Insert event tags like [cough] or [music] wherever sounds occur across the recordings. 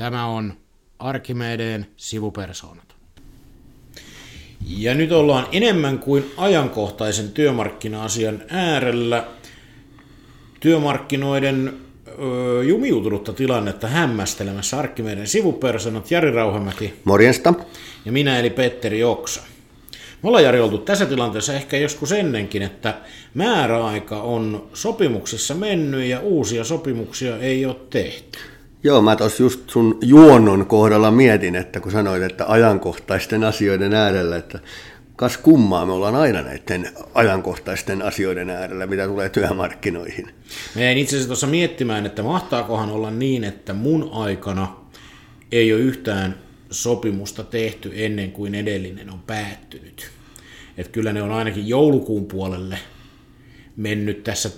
Tämä on Arkimedeen sivupersoonat. Ja nyt ollaan enemmän kuin ajankohtaisen työmarkkina-asian äärellä. Työmarkkinoiden jumiutunutta tilannetta hämmästelemässä Arkimedeen sivupersonat Jari Rauhamäki. Morjesta. Ja minä eli Petteri Oksa. Me ollaan Jari oltu tässä tilanteessa ehkä joskus ennenkin, että määräaika on sopimuksissa mennyt ja uusia sopimuksia ei ole tehty. Joo, mä tuossa just sun juonnon kohdalla mietin, että kun sanoit, että ajankohtaisten asioiden äärellä, että kas kummaa, me ollaan aina näiden ajankohtaisten asioiden äärellä, mitä tulee työmarkkinoihin. Mä jäin itse asiassa tuossa miettimään, että mahtaakohan olla niin, että mun aikana ei ole yhtään sopimusta tehty ennen kuin edellinen on päättynyt. Että kyllä ne on ainakin joulukuun puolelle mennyt tässä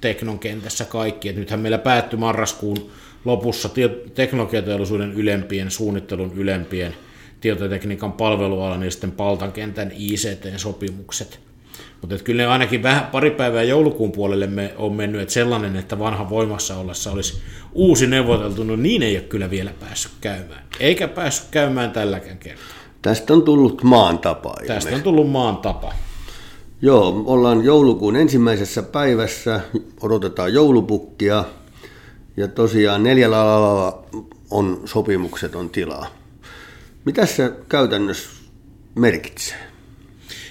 teknon kentässä kaikki. Et nythän meillä päättyi marraskuun lopussa teknologiateollisuuden ylempien, suunnittelun ylempien, tietotekniikan palvelualan ja sitten Paltan kentän ICT-sopimukset. Mutta kyllä ne ainakin vähän, pari päivää joulukuun puolelle me on mennyt, että sellainen, että vanha voimassa ollessa olisi uusi neuvoteltu, no niin ei ole kyllä vielä päässyt käymään. Eikä päässyt käymään tälläkään kertaa. Tästä on tullut maan tapa. Tästä on tullut maan tapa. Joo, ollaan joulukuun ensimmäisessä päivässä, odotetaan joulupukkia, ja tosiaan neljällä alalla on sopimukset on tilaa. Mitä se käytännössä merkitsee?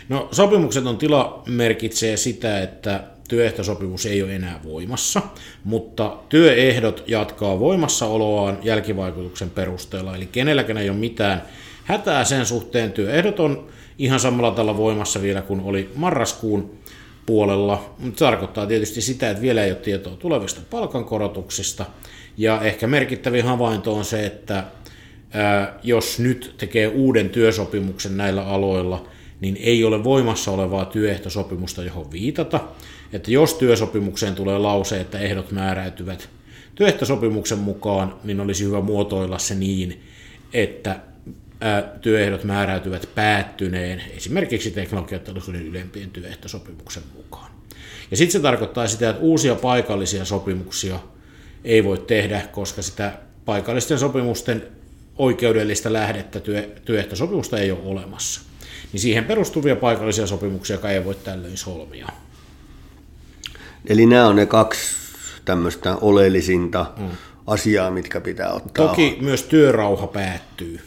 No sopimukset on tila merkitsee sitä, että työehtosopimus ei ole enää voimassa, mutta työehdot jatkaa voimassaoloaan jälkivaikutuksen perusteella, eli kenelläkään ei ole mitään hätää sen suhteen. Työehdot on ihan samalla tavalla voimassa vielä kuin oli marraskuun puolella, mutta tarkoittaa tietysti sitä, että vielä ei ole tietoa tulevista palkankorotuksista, ja ehkä merkittävin havainto on se, että jos nyt tekee uuden työsopimuksen näillä aloilla, niin ei ole voimassa olevaa työehtosopimusta, johon viitata, että jos työsopimukseen tulee lause, että ehdot määräytyvät työehtosopimuksen mukaan, niin olisi hyvä muotoilla se niin, että työehdot määräytyvät päättyneen esimerkiksi teknologiateollisuuden ylempien työehtosopimuksen mukaan. Ja sitten se tarkoittaa sitä, että uusia paikallisia sopimuksia ei voi tehdä, koska sitä paikallisten sopimusten oikeudellista lähdettä työ, työehtosopimusta ei ole olemassa. Niin siihen perustuvia paikallisia sopimuksia kai ei voi tällöin solmia. Eli nämä on ne kaksi tämmöistä oleellisinta mm. asiaa, mitkä pitää ottaa. Toki myös työrauha päättyy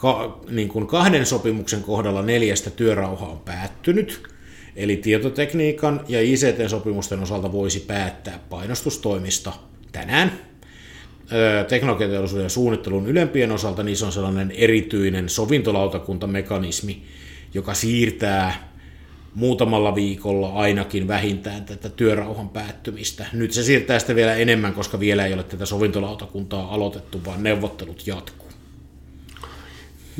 ka, niin kuin kahden sopimuksen kohdalla neljästä työrauha on päättynyt, eli tietotekniikan ja ICT-sopimusten osalta voisi päättää painostustoimista tänään. Teknologiateollisuuden suunnittelun ylempien osalta niissä on sellainen erityinen sovintolautakuntamekanismi, joka siirtää muutamalla viikolla ainakin vähintään tätä työrauhan päättymistä. Nyt se siirtää sitä vielä enemmän, koska vielä ei ole tätä sovintolautakuntaa aloitettu, vaan neuvottelut jatkuu.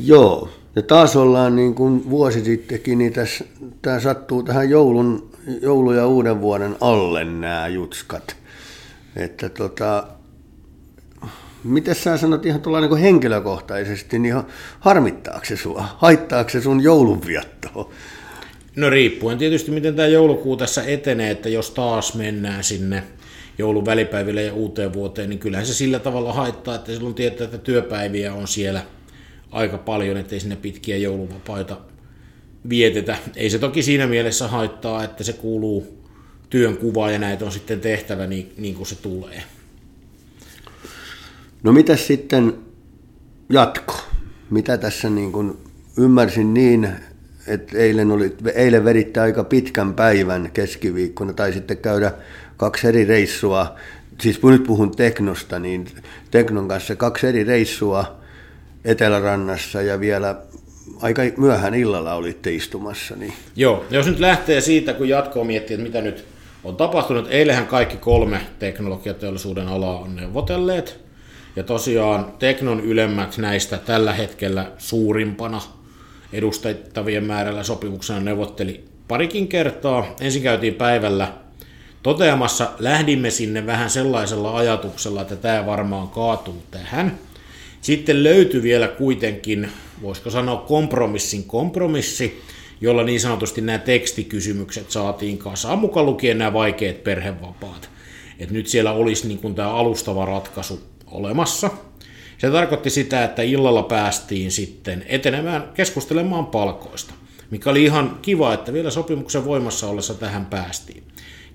Joo, ja taas ollaan niin kuin vuosi sittenkin, niin tämä sattuu tähän joulun, joulu- ja uuden vuoden alle nämä jutskat. Että tota, miten sä sanot ihan tuolla niin henkilökohtaisesti, niin harmittaako se sua? Haittaako se sun joulunviettoa? No riippuen tietysti, miten tämä joulukuu tässä etenee, että jos taas mennään sinne joulun välipäiville ja uuteen vuoteen, niin kyllähän se sillä tavalla haittaa, että silloin tietää, että työpäiviä on siellä – aika paljon, ettei sinne pitkiä jouluvapaita vietetä. Ei se toki siinä mielessä haittaa, että se kuuluu työn kuvaan ja näitä on sitten tehtävä niin, niin kuin se tulee. No mitä sitten jatko? Mitä tässä niin kuin ymmärsin niin, että eilen, oli, eilen veditte aika pitkän päivän keskiviikkona, tai sitten käydä kaksi eri reissua, siis kun nyt puhun Teknosta, niin Teknon kanssa kaksi eri reissua Etelärannassa ja vielä aika myöhään illalla olitte istumassa. Niin. Joo, jos nyt lähtee siitä, kun jatkoa miettii, että mitä nyt on tapahtunut. Eilähän kaikki kolme teknologiateollisuuden alaa on neuvotelleet. Ja tosiaan Teknon ylemmäksi näistä tällä hetkellä suurimpana edustettavien määrällä sopimuksena neuvotteli parikin kertaa. Ensin käytiin päivällä toteamassa, lähdimme sinne vähän sellaisella ajatuksella, että tämä varmaan kaatuu tähän – sitten löytyi vielä kuitenkin, voisiko sanoa kompromissin kompromissi, jolla niin sanotusti nämä tekstikysymykset saatiin kasaan, mukaan lukien nämä vaikeat perhevapaat. Et nyt siellä olisi niin kuin tämä alustava ratkaisu olemassa. Se tarkoitti sitä, että illalla päästiin sitten etenemään keskustelemaan palkoista, mikä oli ihan kiva, että vielä sopimuksen voimassa ollessa tähän päästiin.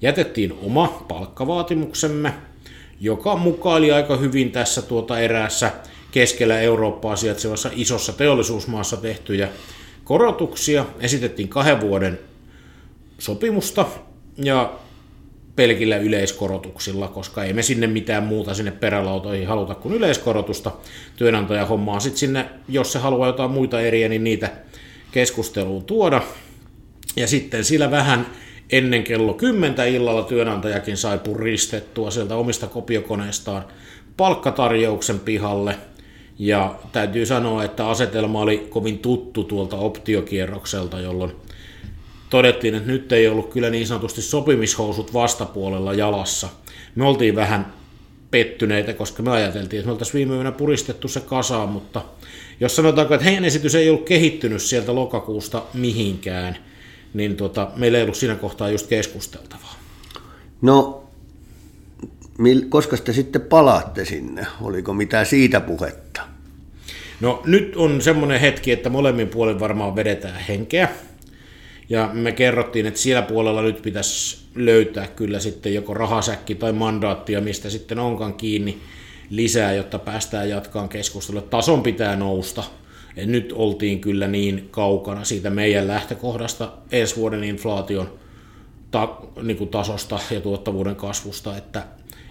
Jätettiin oma palkkavaatimuksemme, joka mukaili aika hyvin tässä tuota eräässä keskellä Eurooppaa sijaitsevassa isossa teollisuusmaassa tehtyjä korotuksia. Esitettiin kahden vuoden sopimusta ja pelkillä yleiskorotuksilla, koska ei me sinne mitään muuta sinne perälautoihin haluta kuin yleiskorotusta. Työnantaja hommaa sitten sinne, jos se haluaa jotain muita eriä, niin niitä keskusteluun tuoda. Ja sitten sillä vähän ennen kello 10 illalla työnantajakin sai puristettua sieltä omista kopiokoneistaan palkkatarjouksen pihalle. Ja täytyy sanoa, että asetelma oli kovin tuttu tuolta optiokierrokselta, jolloin todettiin, että nyt ei ollut kyllä niin sanotusti sopimishousut vastapuolella jalassa. Me oltiin vähän pettyneitä, koska me ajateltiin, että me oltaisiin viime yönä puristettu se kasaan, mutta jos sanotaanko, että heidän esitys ei ollut kehittynyt sieltä lokakuusta mihinkään, niin tota, meillä ei ollut siinä kohtaa just keskusteltavaa. No, koska te sitten palaatte sinne? Oliko mitään siitä puhetta? No nyt on semmoinen hetki, että molemmin puolin varmaan vedetään henkeä. Ja me kerrottiin, että siellä puolella nyt pitäisi löytää kyllä sitten joko rahasäkki tai mandaattia, mistä sitten onkaan kiinni lisää, jotta päästään jatkaan keskustelua. Tason pitää nousta. Ja nyt oltiin kyllä niin kaukana siitä meidän lähtökohdasta ensi vuoden inflaation ta, niin kuin tasosta ja tuottavuuden kasvusta, että,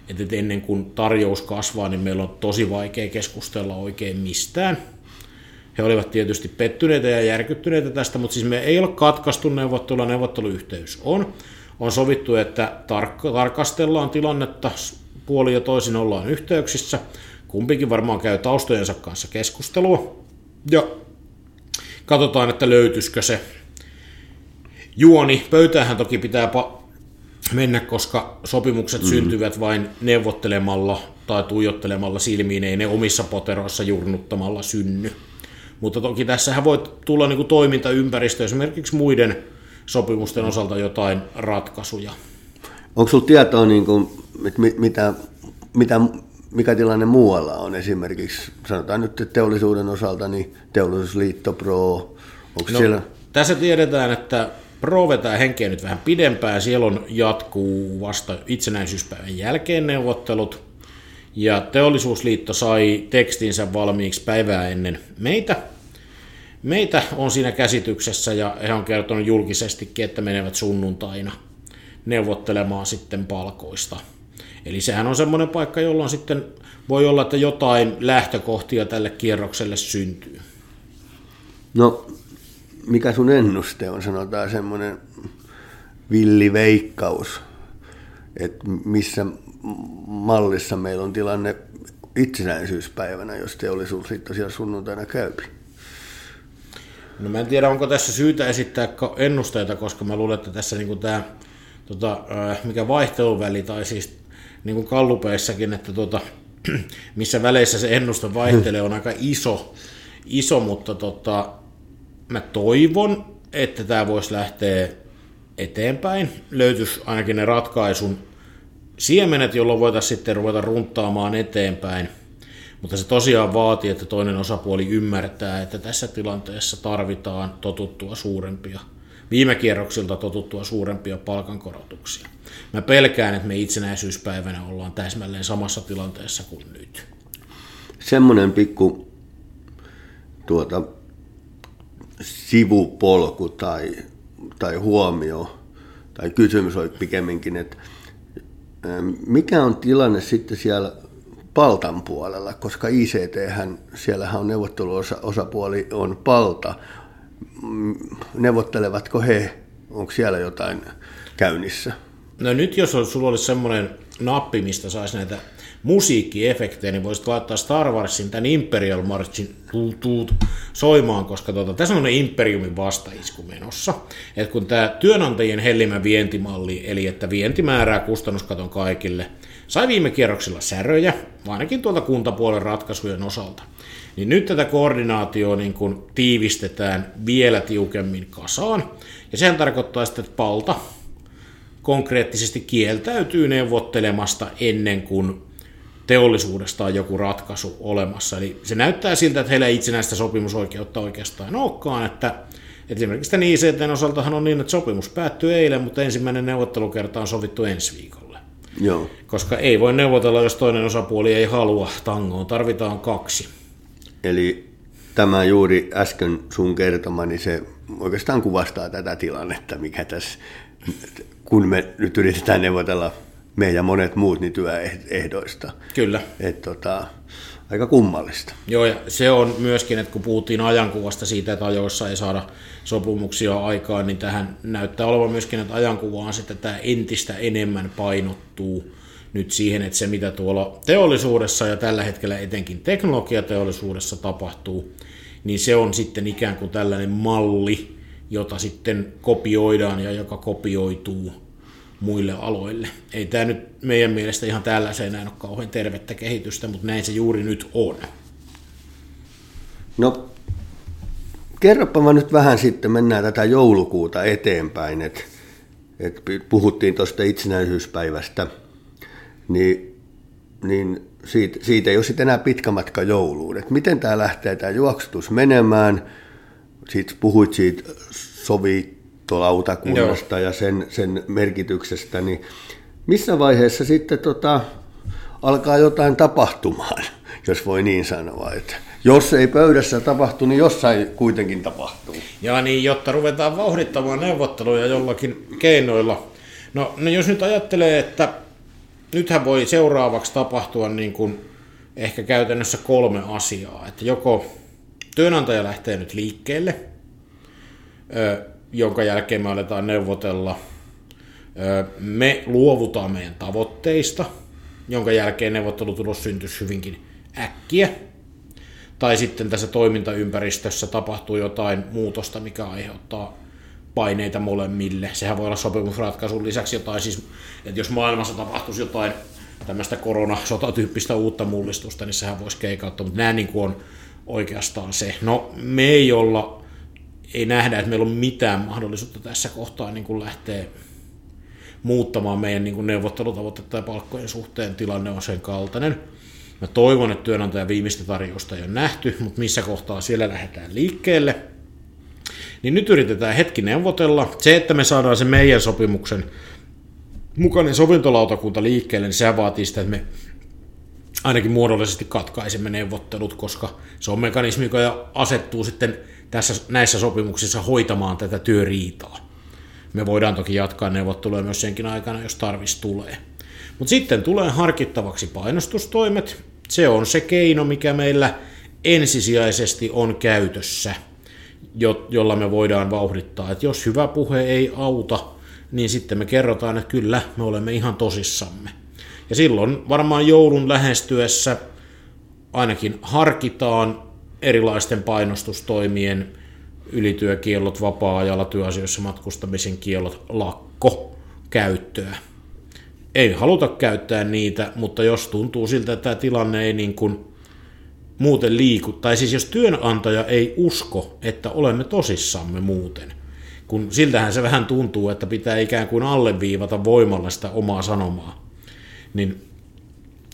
että ennen kuin tarjous kasvaa, niin meillä on tosi vaikea keskustella oikein mistään – he olivat tietysti pettyneitä ja järkyttyneitä tästä, mutta siis me ei ole katkaistu neuvottelua, neuvotteluyhteys on. On sovittu, että tark- tarkastellaan tilannetta, puoli ja toisin ollaan yhteyksissä. Kumpikin varmaan käy taustojensa kanssa keskustelua. Ja katsotaan, että löytyisikö se juoni. Pöytähän toki pitää pa- mennä, koska sopimukset mm. syntyvät vain neuvottelemalla tai tuijottelemalla silmiin, ei ne omissa poteroissa jurnuttamalla synny. Mutta toki tässähän voi tulla niin kuin toimintaympäristö esimerkiksi muiden sopimusten osalta jotain ratkaisuja. Onko sinulla tietoa, niin kuin, että mitä, mitä, mikä tilanne muualla on esimerkiksi, sanotaan nyt teollisuuden osalta, niin teollisuusliitto Pro, onko no, siellä... Tässä tiedetään, että Pro vetää henkeä nyt vähän pidempään, siellä on jatkuu vasta itsenäisyyspäivän jälkeen neuvottelut, ja teollisuusliitto sai tekstinsä valmiiksi päivää ennen meitä. Meitä on siinä käsityksessä ja he on kertonut julkisestikin, että menevät sunnuntaina neuvottelemaan sitten palkoista. Eli sehän on semmoinen paikka, jolloin sitten voi olla, että jotain lähtökohtia tälle kierrokselle syntyy. No, mikä sun ennuste on, sanotaan semmoinen villiveikkaus, että missä mallissa meillä on tilanne itsenäisyyspäivänä, jos teollisuus sitten tosiaan sunnuntaina käypi. No mä en tiedä, onko tässä syytä esittää ennusteita, koska mä luulen, että tässä niin tämä tota, mikä vaihteluväli, tai siis niin kuin kallupeissakin, että tota, [clears throat] missä väleissä se ennuste vaihtelee, on aika iso, iso mutta tota, mä toivon, että tämä voisi lähteä eteenpäin. Löytyisi ainakin ne ratkaisun siemenet, jolloin voitaisiin sitten ruveta runttaamaan eteenpäin. Mutta se tosiaan vaatii, että toinen osapuoli ymmärtää, että tässä tilanteessa tarvitaan totuttua suurempia, viime kierroksilta totuttua suurempia palkankorotuksia. Mä pelkään, että me itsenäisyyspäivänä ollaan täsmälleen samassa tilanteessa kuin nyt. Semmoinen pikku tuota, sivupolku tai, tai huomio tai kysymys oli pikemminkin, että mikä on tilanne sitten siellä Paltan puolella, koska ICT, hän, siellähän on neuvotteluosapuoli on Palta. Neuvottelevatko he? Onko siellä jotain käynnissä? No nyt jos sulla olisi semmoinen nappi, mistä saisi näitä musiikkiefektejä, niin voisit laittaa Star Warsin tämän Imperial Marchin tuut, tuut, soimaan, koska tuota, tässä on Imperiumin vastaisku menossa. Et kun tämä työnantajien hellimä vientimalli, eli että vienti määrää kustannuskaton kaikille, sai viime kierroksilla säröjä, ainakin tuolta kuntapuolen ratkaisujen osalta. Niin nyt tätä koordinaatioa niin kun tiivistetään vielä tiukemmin kasaan, ja sehän tarkoittaa sitten, että palta konkreettisesti kieltäytyy neuvottelemasta ennen kuin teollisuudesta on joku ratkaisu olemassa. Eli se näyttää siltä, että heillä ei itsenäistä sopimusoikeutta oikeastaan olekaan, että esimerkiksi tämän ICTn osaltahan on niin, että sopimus päättyy eilen, mutta ensimmäinen neuvottelukerta on sovittu ensi viikolle. Joo. Koska ei voi neuvotella, jos toinen osapuoli ei halua tangoon, tarvitaan kaksi. Eli tämä juuri äsken sun kertoma, niin se oikeastaan kuvastaa tätä tilannetta, mikä tässä, kun me nyt yritetään neuvotella me ja monet muut niin työehdoista. Kyllä. Et, tota, aika kummallista. Joo, ja se on myöskin, että kun puhuttiin ajankuvasta siitä, että ajoissa ei saada sopimuksia aikaan, niin tähän näyttää olevan myöskin, että ajankuvaan sitten tämä entistä enemmän painottuu nyt siihen, että se mitä tuolla teollisuudessa ja tällä hetkellä etenkin teknologiateollisuudessa tapahtuu, niin se on sitten ikään kuin tällainen malli, jota sitten kopioidaan ja joka kopioituu muille aloille. Ei tämä nyt meidän mielestä ihan tällaiseen ole kauhean tervettä kehitystä, mutta näin se juuri nyt on. No, kerropa nyt vähän sitten, mennään tätä joulukuuta eteenpäin, että et puhuttiin tuosta itsenäisyyspäivästä, niin, niin siitä, siitä ei ole sitten enää pitkä matka jouluun. Et miten tämä lähtee tämä juoksutus menemään? Siitä puhuit siitä sovittolautakunnasta ja sen, sen merkityksestä, niin missä vaiheessa sitten tota, alkaa jotain tapahtumaan, [laughs] jos voi niin sanoa, että jos ei pöydässä tapahtu, niin jossain kuitenkin tapahtuu. Ja niin, jotta ruvetaan vauhdittamaan neuvotteluja jollakin keinoilla. No, no jos nyt ajattelee, että nythän voi seuraavaksi tapahtua niin kuin ehkä käytännössä kolme asiaa. Että joko työnantaja lähtee nyt liikkeelle, jonka jälkeen me aletaan neuvotella. Me luovutaan meidän tavoitteista, jonka jälkeen neuvottelutulos syntyisi hyvinkin äkkiä. Tai sitten tässä toimintaympäristössä tapahtuu jotain muutosta, mikä aiheuttaa paineita molemmille. Sehän voi olla sopimusratkaisun lisäksi jotain, siis, että jos maailmassa tapahtuisi jotain tämmöistä koronasotatyyppistä uutta mullistusta, niin sehän voisi keikauttaa, mutta nämä niin kuin on oikeastaan se. No me ei olla, ei nähdä, että meillä on mitään mahdollisuutta tässä kohtaa niin kuin lähteä muuttamaan meidän niin kuin neuvottelutavoitetta ja palkkojen suhteen. Tilanne on sen kaltainen. Mä toivon, että työnantajan viimeistä tarjousta ei ole nähty, mutta missä kohtaa siellä lähdetään liikkeelle – niin nyt yritetään hetki neuvotella. Se, että me saadaan se meidän sopimuksen mukainen sovintolautakunta liikkeelle, niin se vaatii sitä, että me ainakin muodollisesti katkaisemme neuvottelut, koska se on mekanismi, joka asettuu sitten tässä, näissä sopimuksissa hoitamaan tätä työriitaa. Me voidaan toki jatkaa neuvotteluja myös senkin aikana, jos tarvis tulee. Mutta sitten tulee harkittavaksi painostustoimet. Se on se keino, mikä meillä ensisijaisesti on käytössä – jo, jolla me voidaan vauhdittaa. Että jos hyvä puhe ei auta, niin sitten me kerrotaan, että kyllä, me olemme ihan tosissamme. Ja silloin varmaan joulun lähestyessä ainakin harkitaan erilaisten painostustoimien ylityökiellot, vapaa-ajalla työasioissa matkustamisen kiellot, lakko käyttöä. Ei haluta käyttää niitä, mutta jos tuntuu siltä, että tämä tilanne ei niin kuin muuten liiku, tai siis jos työnantaja ei usko, että olemme tosissamme muuten, kun siltähän se vähän tuntuu, että pitää ikään kuin alleviivata voimalla sitä omaa sanomaa, niin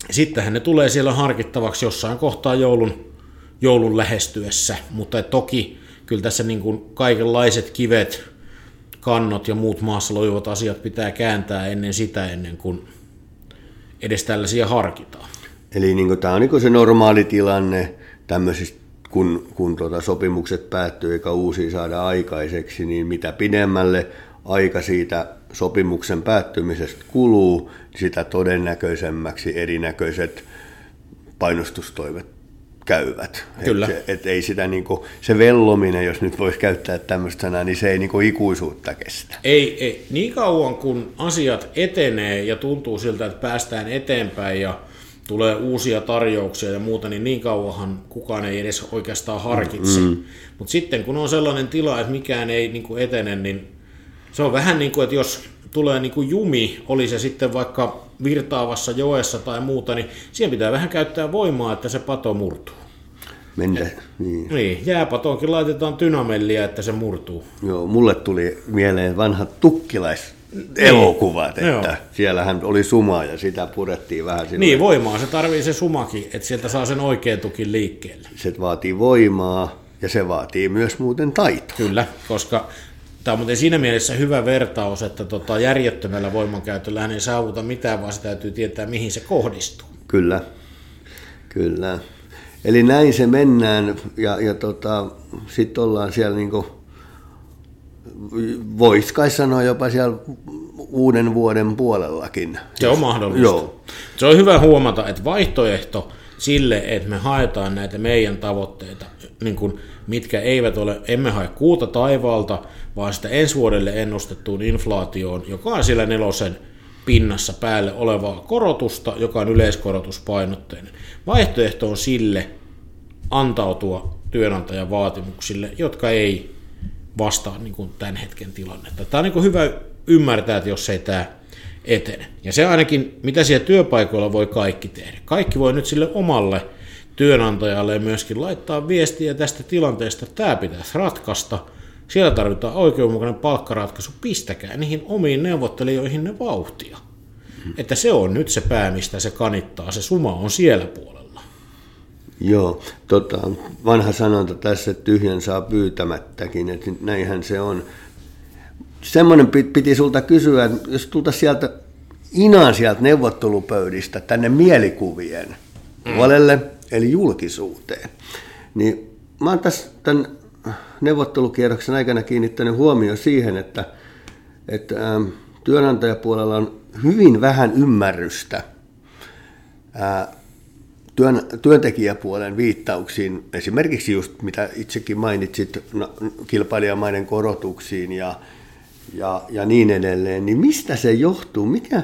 sittenhän ne tulee siellä harkittavaksi jossain kohtaa joulun, joulun lähestyessä, mutta toki kyllä tässä niin kuin kaikenlaiset kivet, kannot ja muut maassa loivat asiat pitää kääntää ennen sitä, ennen kuin edes tällaisia harkitaan. Eli niin tämä on niin se normaali tilanne tämmöisistä, kun, kun tuota sopimukset päättyy eikä uusia saada aikaiseksi, niin mitä pidemmälle aika siitä sopimuksen päättymisestä kuluu, sitä todennäköisemmäksi erinäköiset painostustoimet käyvät. Kyllä. Et, et ei sitä niinku, se vellominen, jos nyt voisi käyttää tämmöistä sanaa, niin se ei niinku ikuisuutta kestä. Ei, ei. Niin kauan kun asiat etenee ja tuntuu siltä, että päästään eteenpäin ja tulee uusia tarjouksia ja muuta, niin niin kauanhan kukaan ei edes oikeastaan harkitse. Mm. Mutta sitten kun on sellainen tila, että mikään ei niin kuin etene, niin se on vähän niin kuin, että jos tulee niin kuin jumi, oli se sitten vaikka virtaavassa joessa tai muuta, niin siihen pitää vähän käyttää voimaa, että se pato murtuu. Mennä, niin. niin. jääpatoonkin laitetaan dynamellia, että se murtuu. Joo, mulle tuli mieleen vanhat tukkilais elokuvat, että Joo. siellähän oli suma ja sitä purettiin vähän silloin. Niin, voimaa se tarvii se sumakin, että sieltä saa sen oikean tukin liikkeelle. Se vaatii voimaa ja se vaatii myös muuten taitoa. Kyllä, koska tämä on muuten siinä mielessä hyvä vertaus, että tota, järjettömällä voimankäytöllä hän ei saavuta mitään, vaan se täytyy tietää, mihin se kohdistuu. Kyllä, kyllä. Eli näin se mennään ja, ja tota, sitten ollaan siellä niinku, voisi kai sanoa jopa siellä uuden vuoden puolellakin. Se on mahdollista. Joo. Se on hyvä huomata, että vaihtoehto sille, että me haetaan näitä meidän tavoitteita, niin kuin, mitkä eivät ole, emme hae kuuta taivaalta, vaan sitä ensi vuodelle ennustettuun inflaatioon, joka on siellä nelosen pinnassa päälle olevaa korotusta, joka on yleiskorotuspainotteinen. Vaihtoehto on sille antautua työnantajan vaatimuksille, jotka ei vastaa niin kuin tämän hetken tilannetta. Tämä on niin kuin hyvä ymmärtää, että jos ei tämä etene. Ja se ainakin, mitä siellä työpaikoilla voi kaikki tehdä. Kaikki voi nyt sille omalle työnantajalle myöskin laittaa viestiä tästä tilanteesta, että tämä pitäisi ratkaista. Siellä tarvitaan oikeudenmukainen palkkaratkaisu. Pistäkää niihin omiin neuvottelijoihin ne vauhtia. Että se on nyt se pää, mistä se kanittaa. Se suma on siellä puolella. Joo, tota, vanha sanonta tässä, että tyhjän saa pyytämättäkin, että näinhän se on. Semmoinen piti sulta kysyä, että jos tultaisiin sieltä inaan sieltä neuvottelupöydistä tänne mielikuvien mm. puolelle, eli julkisuuteen, niin mä oon tässä tämän neuvottelukierroksen aikana kiinnittänyt huomioon siihen, että, että ähm, työnantajapuolella on hyvin vähän ymmärrystä äh, työn, työntekijäpuolen viittauksiin, esimerkiksi just mitä itsekin mainitsit, no, kilpailijamaiden korotuksiin ja, ja, ja niin edelleen, niin mistä se johtuu? Mikä,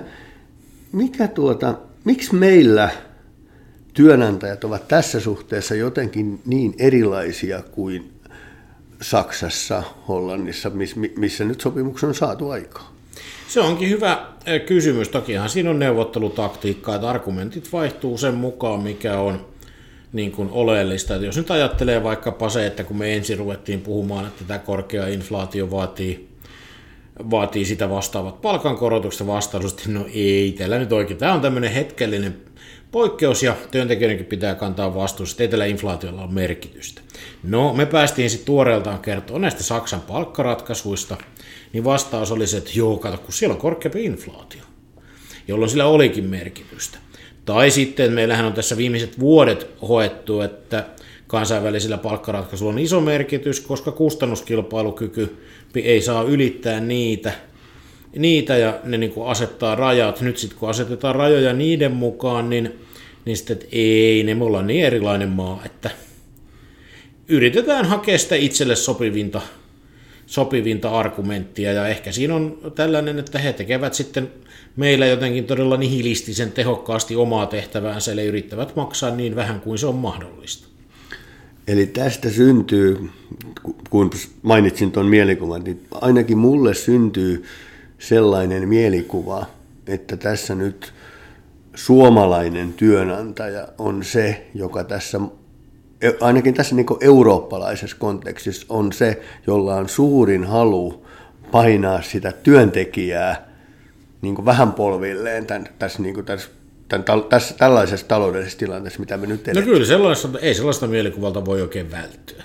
mikä tuota, miksi meillä työnantajat ovat tässä suhteessa jotenkin niin erilaisia kuin Saksassa, Hollannissa, missä nyt sopimuksen on saatu aikaan? Se onkin hyvä kysymys. Tokihan siinä on neuvottelutaktiikkaa, että argumentit vaihtuu sen mukaan, mikä on niin kuin oleellista. Että jos nyt ajattelee vaikkapa se, että kun me ensin ruvettiin puhumaan, että tämä korkea inflaatio vaatii, vaatii sitä vastaavat palkankorotukset vastaavasti, no ei, tällä nyt oikein. Tämä on tämmöinen hetkellinen poikkeus ja työntekijöidenkin pitää kantaa vastuussa, että ei tällä inflaatiolla ole merkitystä. No, me päästiin sitten tuoreeltaan kertoa näistä Saksan palkkaratkaisuista, niin vastaus oli se, että joo, kato, kun siellä on korkeampi inflaatio, jolloin sillä olikin merkitystä. Tai sitten meillähän on tässä viimeiset vuodet hoettu, että kansainvälisillä palkkaratkaisuilla on iso merkitys, koska kustannuskilpailukyky ei saa ylittää niitä, niitä ja ne niin kuin asettaa rajat. Nyt sitten kun asetetaan rajoja niiden mukaan, niin, niin sitten, ei, ne me ollaan niin erilainen maa, että yritetään hakea sitä itselle sopivinta sopivinta argumenttia, ja ehkä siinä on tällainen, että he tekevät sitten meillä jotenkin todella nihilistisen tehokkaasti omaa tehtäväänsä, eli yrittävät maksaa niin vähän kuin se on mahdollista. Eli tästä syntyy, kun mainitsin tuon mielikuvan, niin ainakin mulle syntyy sellainen mielikuva, että tässä nyt suomalainen työnantaja on se, joka tässä ainakin tässä niin eurooppalaisessa kontekstissa on se, jolla on suurin halu painaa sitä työntekijää niin vähän polvilleen tämän, tässä, niin tässä, tämän, tässä, tällaisessa taloudellisessa tilanteessa, mitä me nyt eletään. No kyllä, sellaista, ei sellaista mielikuvalta voi oikein välttyä.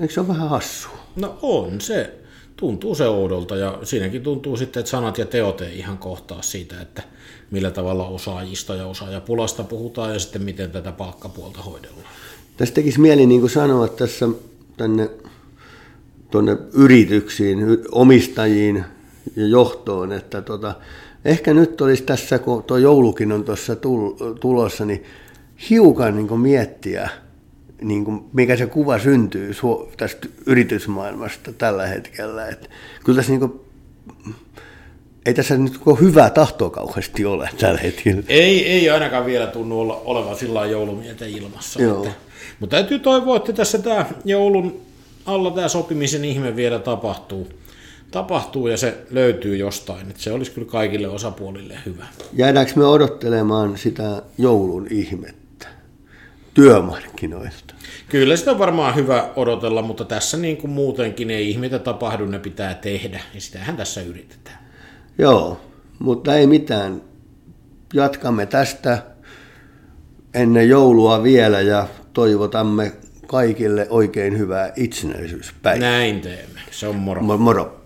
Eikö se ole vähän hassua? No on se. Tuntuu se oudolta ja siinäkin tuntuu sitten, että sanat ja teot ei ihan kohtaa siitä, että millä tavalla osaajista ja osaajapulasta puhutaan ja sitten miten tätä palkkapuolta hoidellaan. Tässä tekisi mieli niin kuin sanoa tässä tänne tuonne yrityksiin, omistajiin ja johtoon, että tota, ehkä nyt olisi tässä, kun tuo joulukin on tuossa tulossa, niin hiukan niin miettiä, niin kuin mikä se kuva syntyy tästä yritysmaailmasta tällä hetkellä. Että kyllä tässä niin kuin, ei tässä nyt hyvää tahtoa kauheasti ole tällä hetkellä. Ei, ei ainakaan vielä tunnu olla, olevan sillä joulumietä ilmassa. Joo. Että mutta täytyy toivoa, että tässä tämä joulun alla tämä sopimisen ihme vielä tapahtuu. Tapahtuu ja se löytyy jostain. Että se olisi kyllä kaikille osapuolille hyvä. Jäädäänkö me odottelemaan sitä joulun ihmettä työmarkkinoista. Kyllä sitä on varmaan hyvä odotella, mutta tässä niin kuin muutenkin ei ihmeitä tapahdu, ne pitää tehdä, ja sitähän tässä yritetään. Joo, mutta ei mitään. Jatkamme tästä ennen joulua vielä ja toivotamme kaikille oikein hyvää itsenäisyyspäivää. Näin teemme. Se on moro. Moro.